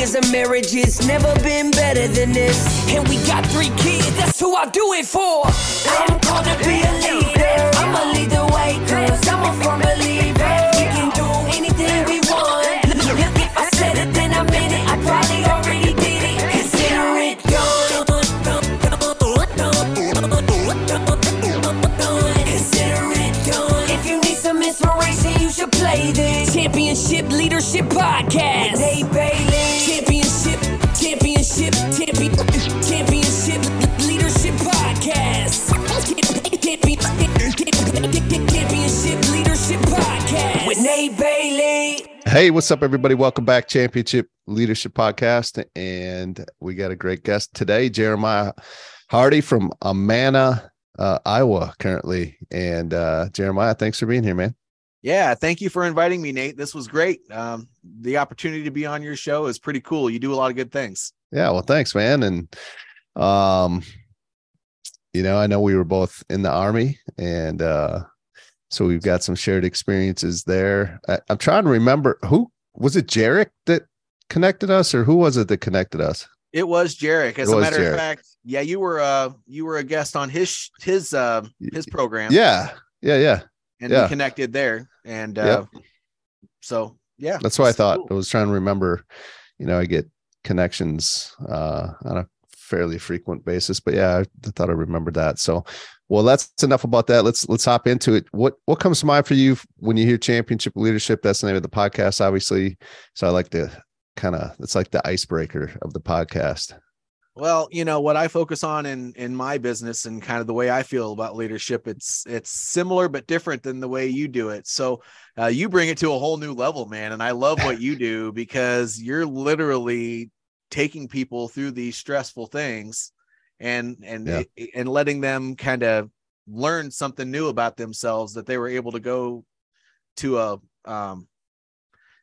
years of marriage, it's never been better than this. And we got three kids, that's who I do it for. I'm called to be a leader. I'ma lead the way, cause I'm a firm. Championship Leadership Podcast. With Nate Bailey. Hey, what's up, everybody? Welcome back, Championship Leadership Podcast, and we got a great guest today, Jeremiah Hardy from Amana, uh, Iowa, currently. And uh, Jeremiah, thanks for being here, man. Yeah, thank you for inviting me, Nate. This was great. Um, the opportunity to be on your show is pretty cool. You do a lot of good things. Yeah, well, thanks, man. And um, you know, I know we were both in the army, and uh, so we've got some shared experiences there. I, I'm trying to remember who was it, Jarek that connected us, or who was it that connected us? It was Jarek. As It a matter Jarek. of fact, yeah, you were uh you were a guest on his his uh his program. Yeah, yeah, yeah. and yeah. we connected there. And uh so yeah, That's what I thought. cool. I was trying to remember. You know, I get connections uh, on a fairly frequent basis, but yeah, I thought I remembered that. So, well, that's enough about that. Let's let's hop into it. What what comes to mind for you when you hear championship leadership? That's the name of the podcast, obviously. So I like to kind of it's like the icebreaker of the podcast. Well, you know what I focus on in in my business and kind of the way I feel about leadership. It's it's similar but different than the way you do it. So uh, you bring it to a whole new level, man. And I love what you do because you're literally taking people through these stressful things and and Yeah. and letting them kind of learn something new about themselves that they were able to go to a um,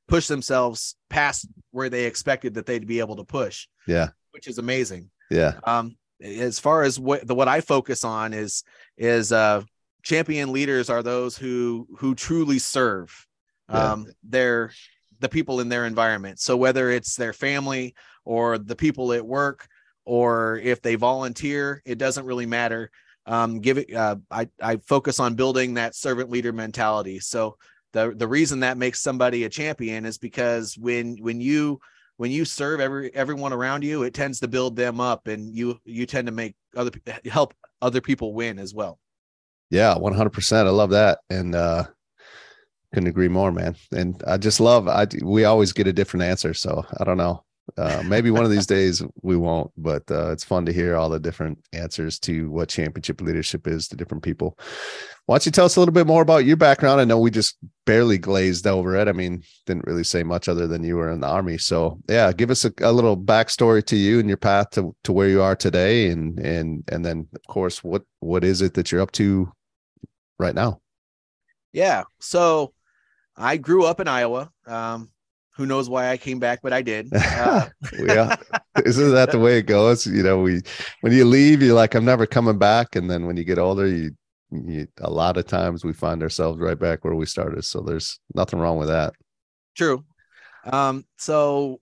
push themselves past where they expected that they'd be able to push Yeah, which is amazing. yeah, Um, as far as what the what I focus on is is uh, champion leaders are those who who truly serve Yeah. um, their the people in their environment. So whether it's their family or the people at work or if they volunteer, it doesn't really matter. Um, give it. Uh, I I focus on building that servant leader mentality. So the the reason that makes somebody a champion is because when when you when you serve every everyone around you it tends to build them up and you you tend to make other help other people win as well yeah, one hundred percent. I love that, and uh, couldn't agree more, man. And I just love. I we always get a different answer, so I don't know. Uh, maybe one of these days we won't, but uh, it's fun to hear all the different answers to what championship leadership is to different people. Why don't you tell us a little bit more about your background? I know we just barely glazed over it. I mean, didn't really say much other than you were in the army. So yeah, give us a, a little backstory to you and your path to, to where you are today, and and and then of course what what is it that you're up to right now? yeah so i grew up in iowa um who knows why i came back but i did uh, yeah, isn't that the way it goes? You know, we when you leave, you're like, I'm never coming back, and then when you get older, you, you a lot of times we find ourselves right back where we started. So there's nothing wrong with that. True. Um, so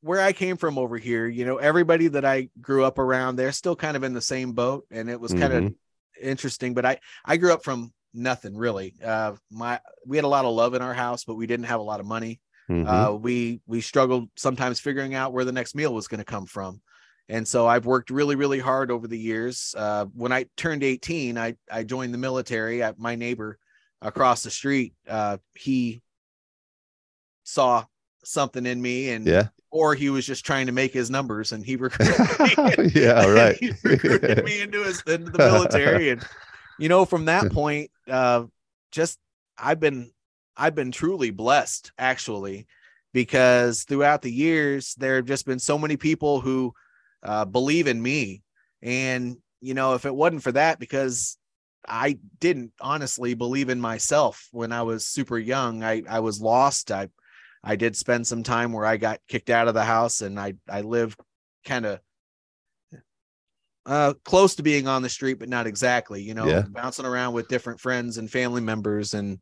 where I came from over here, you know, everybody that I grew up around, they're still kind of in the same boat, and it was kind of Mhm. interesting. But I I grew up from nothing really. Uh, my we had a lot of love in our house, but we didn't have a lot of money. Mhm. Uh, we we struggled sometimes figuring out where the next meal was going to come from. And so I've worked really, really hard over the years. Uh, when I turned 18, I, I joined the military. I, my neighbor across the street, uh, he saw something in me and yeah, or he was just trying to make his numbers and he recruited me. yeah, right. he recruited me into his into the military. And you know, from that point, uh, just I've been I've been truly blessed actually, because throughout the years there have just been so many people who uh, believe in me. And you know, if it wasn't for that, because I didn't honestly believe in myself when I was super young. I I was lost. I I did spend some time where I got kicked out of the house and I I lived kind of uh close to being on the street but not exactly, you know, Yeah. bouncing around with different friends and family members and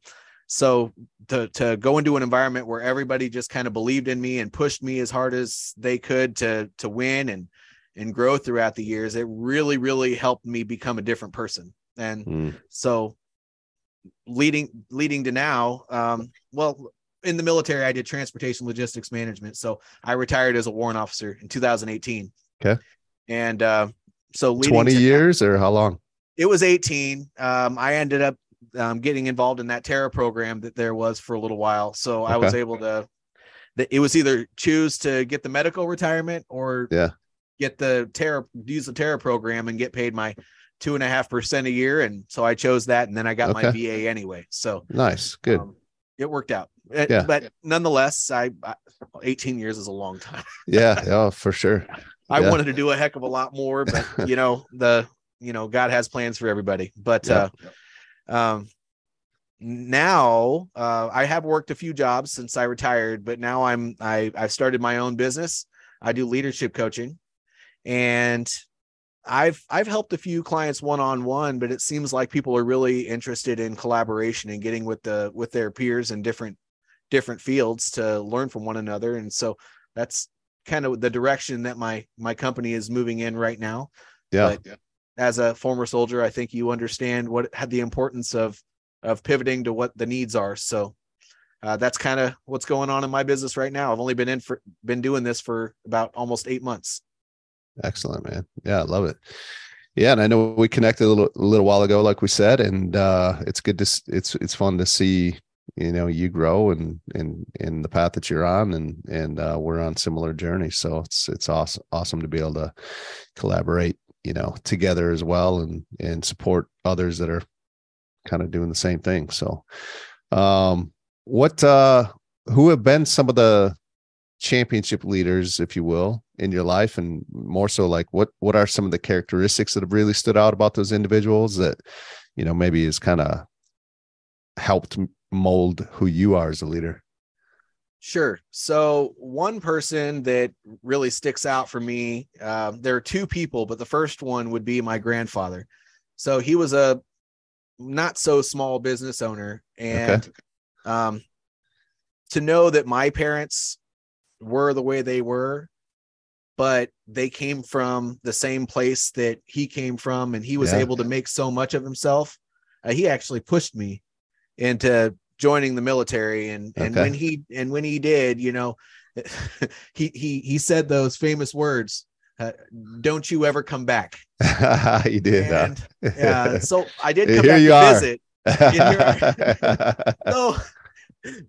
so to to go into an environment where everybody just kind of believed in me and pushed me as hard as they could to to win and and grow throughout the years, it really really helped me become a different person. And Mm, so leading leading to now um well in the military i did transportation logistics management so i retired as a warrant officer in 2018 Okay. and uh so leading 20 to- years or how long? it was 18 um i ended up um, getting involved in that TERA program that there was for a little while so i was able to that it was either choose to get the medical retirement or Yeah. get the TERA use the TERA program and get paid my two and a half percent a year and so i chose that and then i got my va anyway so Nice. Good. um, it worked out Uh, Yeah. but nonetheless I, I 18 years is a long time Yeah. Yeah, for sure. I Yeah. wanted to do a heck of a lot more but you know the you know god has plans for everybody but Yeah. uh um now uh i have worked a few jobs since i retired but now i'm i i've started my own business i do leadership coaching and i've i've helped a few clients one-on-one but it seems like people are really interested in collaboration and getting with the with their peers in different different fields to learn from one another and so that's kind of the direction that my my company is moving in right now Yeah. but as a former soldier i think you understand what had the importance of of pivoting to what the needs are so uh, that's kind of what's going on in my business right now i've only been in for been doing this for about almost eight months Excellent, man. Yeah, I love it. Yeah, and I know we connected a little, a little while ago, like we said, and uh, it's good to it's it's fun to see you know you grow and and in the path that you're on, and and uh, we're on similar journeys. So it's it's awesome awesome to be able to collaborate, you know, together as well, and and support others that are kind of doing the same thing. So, um, what uh, who have been some of the championship leaders, if you will, in your life, and more so, like what what are some of the characteristics that have really stood out about those individuals that you know maybe has kind of helped mold who you are as a leader? Sure. So one person that really sticks out for me, um, there are two people, but the first one would be my grandfather. So he was a not so small business owner, and um, to know that my parents were the way they were, but they came from the same place that he came from, and he was Yeah. able to make so much of himself. Uh, he actually pushed me into joining the military, and and Okay. when he and when he did, you know, he he he said those famous words. Uh, don't you ever come back? you did. And yeah, so I did Here come back you to are. visit. No,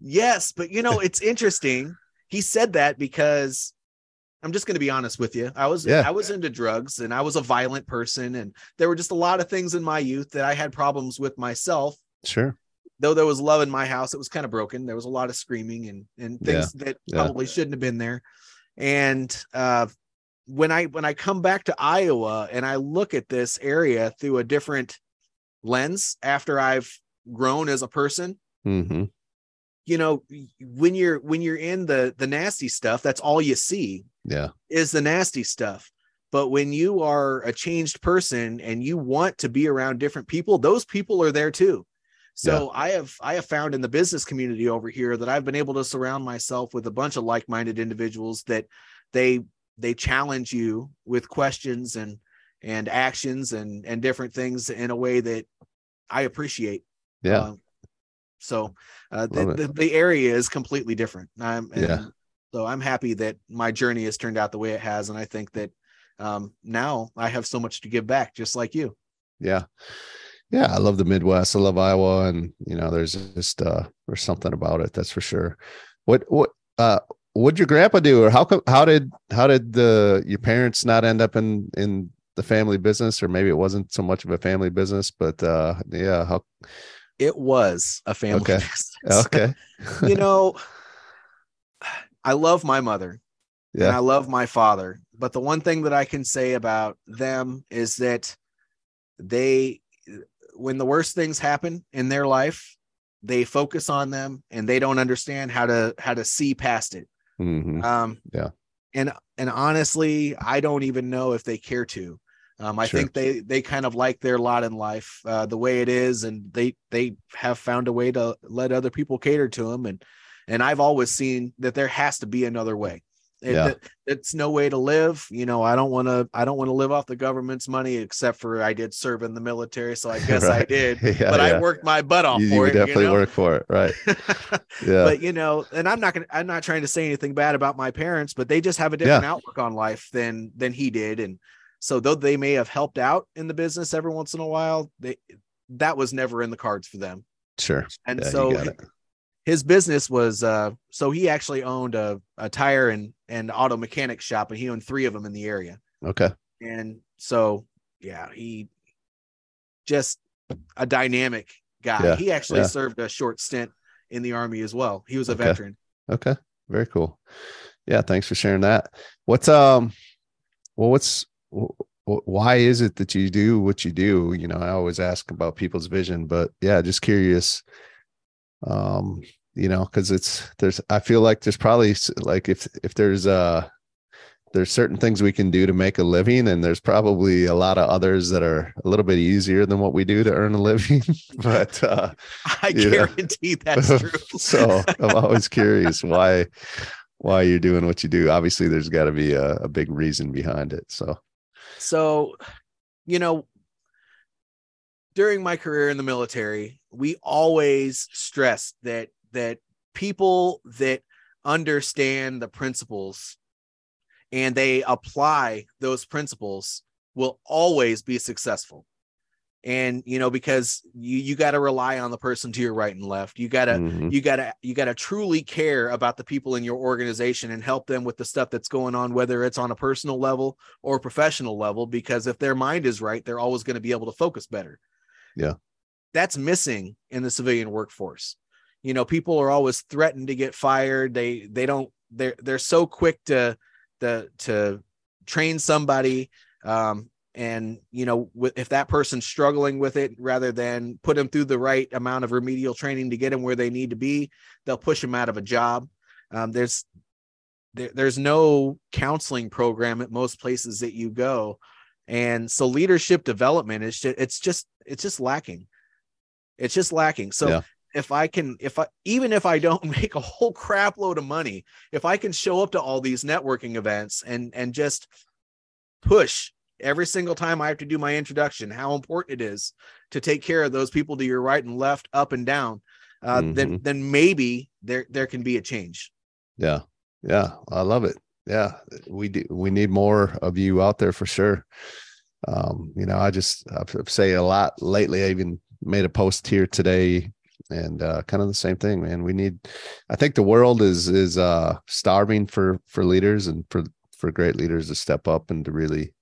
yes, but you know, it's interesting. He said that because I'm just going to be honest with you. I was Yeah. I was into drugs and I was a violent person and there were just a lot of things in my youth that I had problems with myself. sure. Though there was love in my house, it was kind of broken. There was a lot of screaming and and things that Yeah. probably shouldn't have been there. And uh when I when I come back to Iowa and I look at this area through a different lens after I've grown as a person, hmm you know, when you're when you're in the the nasty stuff, that's all you see Yeah. is the nasty stuff. But when you are a changed person and you want to be around different people, those people are there too. So I have I have found in the business community over here that I've been able to surround myself with a bunch of like-minded individuals that they they challenge you with questions and and actions and and different things in a way that I appreciate. Yeah. Um, so uh, the, the the area is completely different. I'm Yeah. so I'm happy that my journey has turned out the way it has, and I think that um, now I have so much to give back, just like you. yeah yeah i love the midwest i love iowa and you know there's just uh there's something about it that's for sure what what uh what'd your grandpa do, or how come? How did how did the your parents not end up in in the family business, or maybe it wasn't so much of a family business, but uh, yeah, how? It was a family Okay. business. Okay, you know, I love my mother and yeah, I love my father, but the one thing that I can say about them is that they, when the worst things happen in their life, they focus on them and they don't understand how to how to see past it. Mhm. Um, Yeah. And and honestly, I don't even know if they care to. Um, I Sure. think they they kind of like their lot in life uh, the way it is, and they they have found a way to let other people cater to them. And and I've always seen that there has to be another way. It, Yeah. that- it's no way to live. You know, I don't want to. I don't want to live off the government's money, except for I did serve in the military, so I guess I did. Yeah, but yeah. I worked my butt off you, for you it. definitely you know? work for it, right? Yeah, but you know and i'm not gonna i'm not trying to say anything bad about my parents but they just have a different outlook on life than than he did and so though they may have helped out in the business every once in a while they that was never in the cards for them sure. and so. His business was uh so he actually owned a, a tire and and auto mechanic shop and he owned three of them in the area Okay, and so yeah he just a dynamic guy Yeah, he actually yeah. served a short stint in the army as well he was a Okay. veteran okay, very cool. Yeah, thanks for sharing that. What's um, well, what's wh- wh- why is it that you do what you do? You know, I always ask about people's vision, but yeah, just curious. Um, you know, because it's there's I feel like there's probably like if if there's uh there's certain things we can do to make a living and there's probably a lot of others that are a little bit easier than what we do to earn a living. But uh I guarantee that's true. so i'm always curious why why you're doing what you do. Obviously there's got to be a, a big reason behind it so. So, you know, during my career in the military, we always stressed that that people that understand the principles and they apply those principles will always be successful. And you know, because you you got to rely on the person to your right and left. You got to mhm, you gotta you gotta truly care about the people in your organization and help them with the stuff that's going on whether it's on a personal level or professional level because if their mind is right they're always going to be able to focus better Yeah. that's missing in the civilian workforce you know people are always threatened to get fired. They they don't they're they're so quick to the to train somebody um and you know if that person's struggling with it rather than put them through the right amount of remedial training to get them where they need to be they'll push them out of a job. Um, there's there, there's no counseling program at most places that you go. And so leadership development is just it's just it's just lacking. It's just lacking. So Yeah. If i can if i even if i don't make a whole crap load of money if i can show up to all these networking events and and just push every single time I have to do my introduction, how important it is to take care of those people to your right and left, up and down, uh, then then maybe there there can be a change. yeah. Yeah. I love it. Yeah. We do we need more of you out there for sure. Um you know i just i say a lot lately. I even made a post here today and uh kind of the same thing man. We need i think the world is is uh starving for for leaders and for for great leaders to step up and to really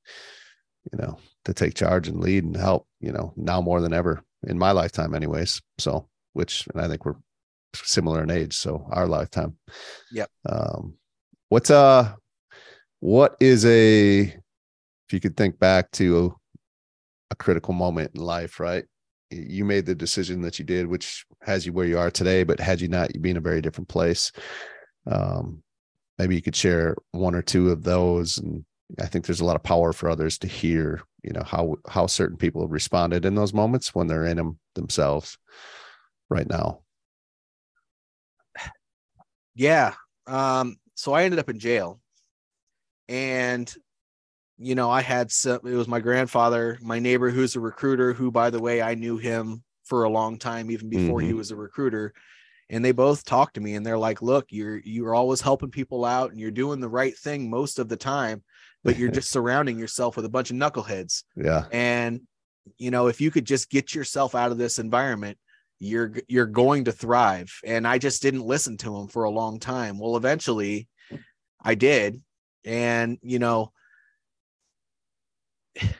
you know to take charge and lead and help you know now more than ever in my lifetime anyways. So which and i think we're similar in age so our lifetime. Yep. um what's uh what is a if you could think back to a critical moment in life right you made the decision that you did which has you where you are today but had you not you'd be in a very different place um maybe you could share one or two of those and i think there's a lot of power for others to hear you know how how certain people have responded in those moments when they're in them themselves right now Yeah. Um, so I ended up in jail. And you know, I had some it was my grandfather, my neighbor who's a recruiter, who by the way, I knew him for a long time, even before he Mhm. was a recruiter. And they both talked to me and they're like, look, you're you're always helping people out and you're doing the right thing most of the time, but you're just surrounding yourself with a bunch of knuckleheads. yeah and you know if you could just get yourself out of this environment you're you're going to thrive and i just didn't listen to him for a long time well eventually I did. And, you know,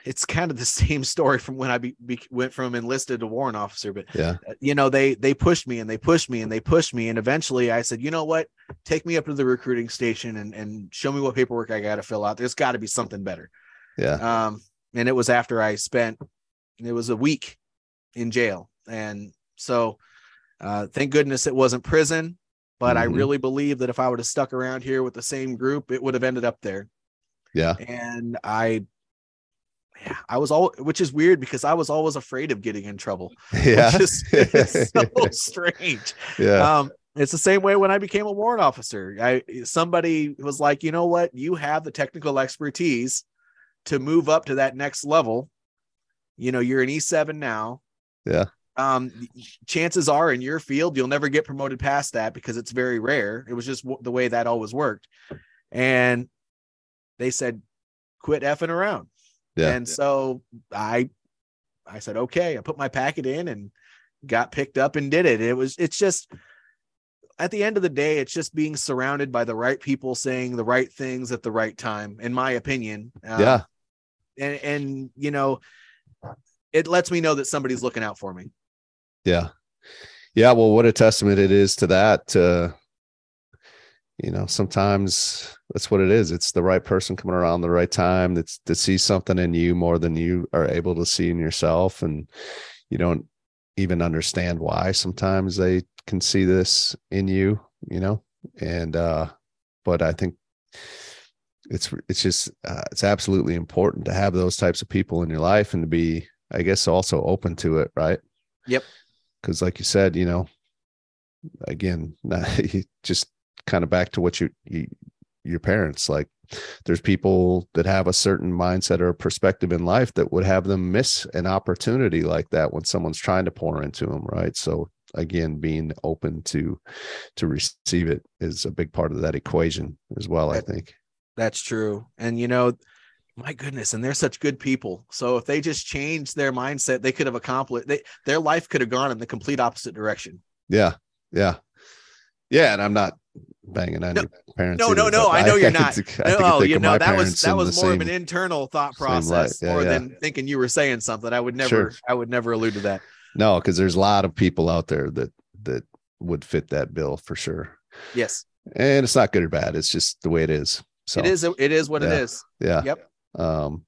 it's kind of the same story from when I be, be, went from enlisted to warrant officer, but Yeah. uh, you know, they they pushed me and they pushed me and they pushed me, and eventually I said, you know what, take me up to the recruiting station and and show me what paperwork I got to fill out. There's got to be something better. Yeah. Um, and it was after I spent it was a week in jail, and so uh, thank goodness it wasn't prison. But I Mhm. really believe that if I would have stuck around here with the same group, it would have ended up there Yeah. and I, yeah, I was all, which is weird because I was always afraid of getting in trouble. Yeah. Which is, is so strange. yeah. Um, it's the same way when I became a warrant officer. I somebody was like, you know what, you have the technical expertise to move up to that next level. You know, you're an E7 now. Yeah. Um, chances are in your field you'll never get promoted past that because it's very rare. It was just w- the way that always worked. And they said, quit effing around. Yeah. And so I I said, okay, I put my packet in and got picked up and did it. It was it's just at the end of the day, it's just being surrounded by the right people saying the right things at the right time, in my opinion. Um, yeah. And and you know, it lets me know that somebody's looking out for me. Yeah. Yeah. Well, what a testament it is to that. Uh, you know, sometimes that's what it is. It's the right person coming around the right time that's to see something in you more than you are able to see in yourself. And you don't even understand why sometimes they can see this in you, you know? And, uh, but I think it's, it's just, uh, it's absolutely important to have those types of people in your life and to be, I guess, also open to it. Right. Yep. Cause like you said, you know, again, you just kind of back to what you, you your parents like there's people that have a certain mindset or perspective in life that would have them miss an opportunity like that when someone's trying to pour into them right so again being open to to receive it is a big part of that equation as well i think That's true. And you know, my goodness, and they're such good people. So if they just changed their mindset, they could have accomplished they, their life could have gone in the complete opposite direction. yeah yeah yeah and i'm not banging on No, your parents no, no, either, no, but I know you're not. I could No, think you know that was that was more of an internal thought process Yeah, more yeah. than thinking you were saying something. I would never Sure. I would never allude to that. no because there's a lot of people out there that that would fit that bill for sure Yes. and it's not good or bad it's just the way it is so It is it is what Yeah. it is. yeah Yep. um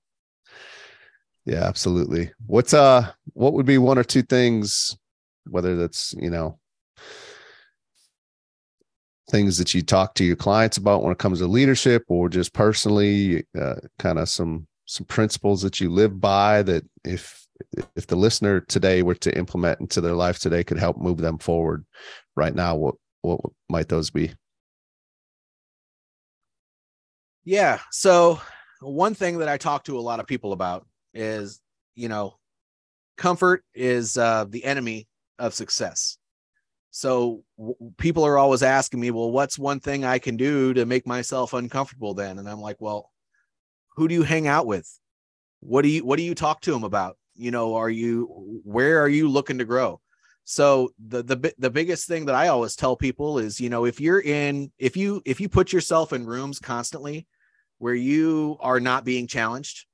yeah absolutely what's uh what would be one or two things whether that's you know things that you talk to your clients about when it comes to leadership or just personally uh, kind of some some principles that you live by that if if the listener today were to implement into their life today could help move them forward right now what what might those be Yeah. So one thing that I talk to a lot of people about is, you know, comfort is uh, the enemy of success. So w- people are always asking me, well, what's one thing I can do to make myself uncomfortable then? And I'm like, well, who do you hang out with? What do you what do you talk to them about? You know, are you where are you looking to grow? So the the the biggest thing that I always tell people is, you know, if you're in if you if you put yourself in rooms constantly where you are not being challenged,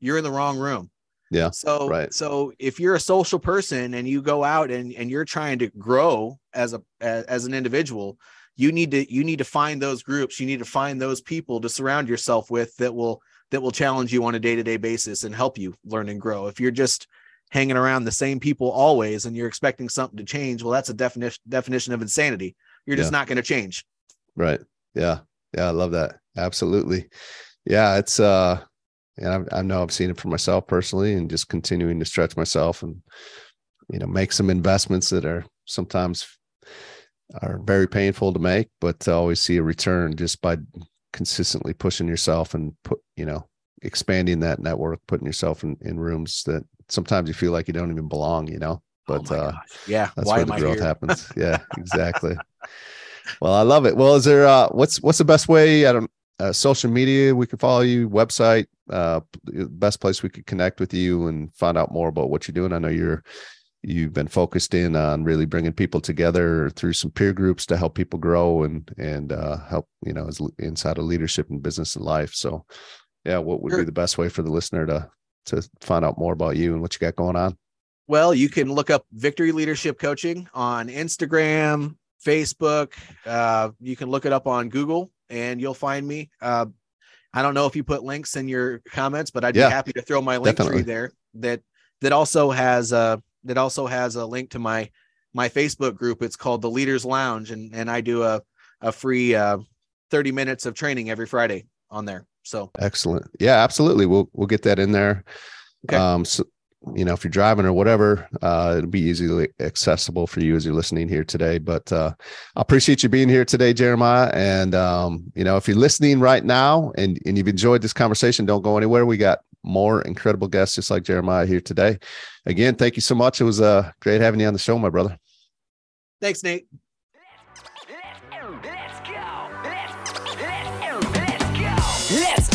you're in the wrong room. Yeah, So right. so if you're a social person and you go out and and you're trying to grow as a as, as an individual, you need to you need to find those groups, you need to find those people to surround yourself with that will that will challenge you on a day-to-day basis and help you learn and grow. If you're just hanging around the same people always and you're expecting something to change, well that's a definition definition of insanity. You're just Yeah. not going to change. Right. Yeah. Yeah. I love that. Absolutely. Yeah. It's, uh, and I, I know I've seen it for myself personally and just continuing to stretch myself and, you know, make some investments that are sometimes are very painful to make, but to always see a return just by consistently pushing yourself and put, you know, expanding that network, putting yourself in, in rooms that sometimes you feel like you don't even belong, you know, but, oh uh, yeah, that's why where the I growth here? happens. Yeah exactly. Well i love it. Well is there uh what's what's the best way? I don't uh, social media we can follow you website uh best place we could connect with you and find out more about what you're doing i know you're you've been focused in on really bringing people together through some peer groups to help people grow and and uh, help you know as inside of leadership and business and life. So, yeah, what would sure. be the best way for the listener to to find out more about you and what you got going on? Well, you can look up Victory Leadership Coaching on Instagram, Facebook. Uh, you can look it up on Google, and you'll find me. Uh, I don't know if you put links in your comments, but I'd yeah, be happy to throw my link definitely. tree there. That that also has a that also has a link to my my Facebook group. It's called the Leaders Lounge, and and I do a a free uh, thirty minutes of training every Friday on there. So excellent, yeah, absolutely. We'll we'll get that in there. Okay. Um, so you know if you're driving or whatever uh, it'll be easily accessible for you as you're listening here today. But uh, i appreciate you being here today jeremiah. And um, you know if you're listening right now and, and you've enjoyed this conversation don't go anywhere. We got more incredible guests just like jeremiah here today. Again thank you so much. It was uh, great having you on the show my brother. Thanks nate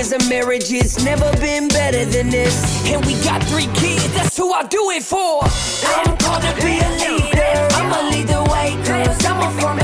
of marriage, it's never been better than this. And we got three kids, that's who I do it for. I'm called to be a leader. I'ma lead the way, cause I'm a firm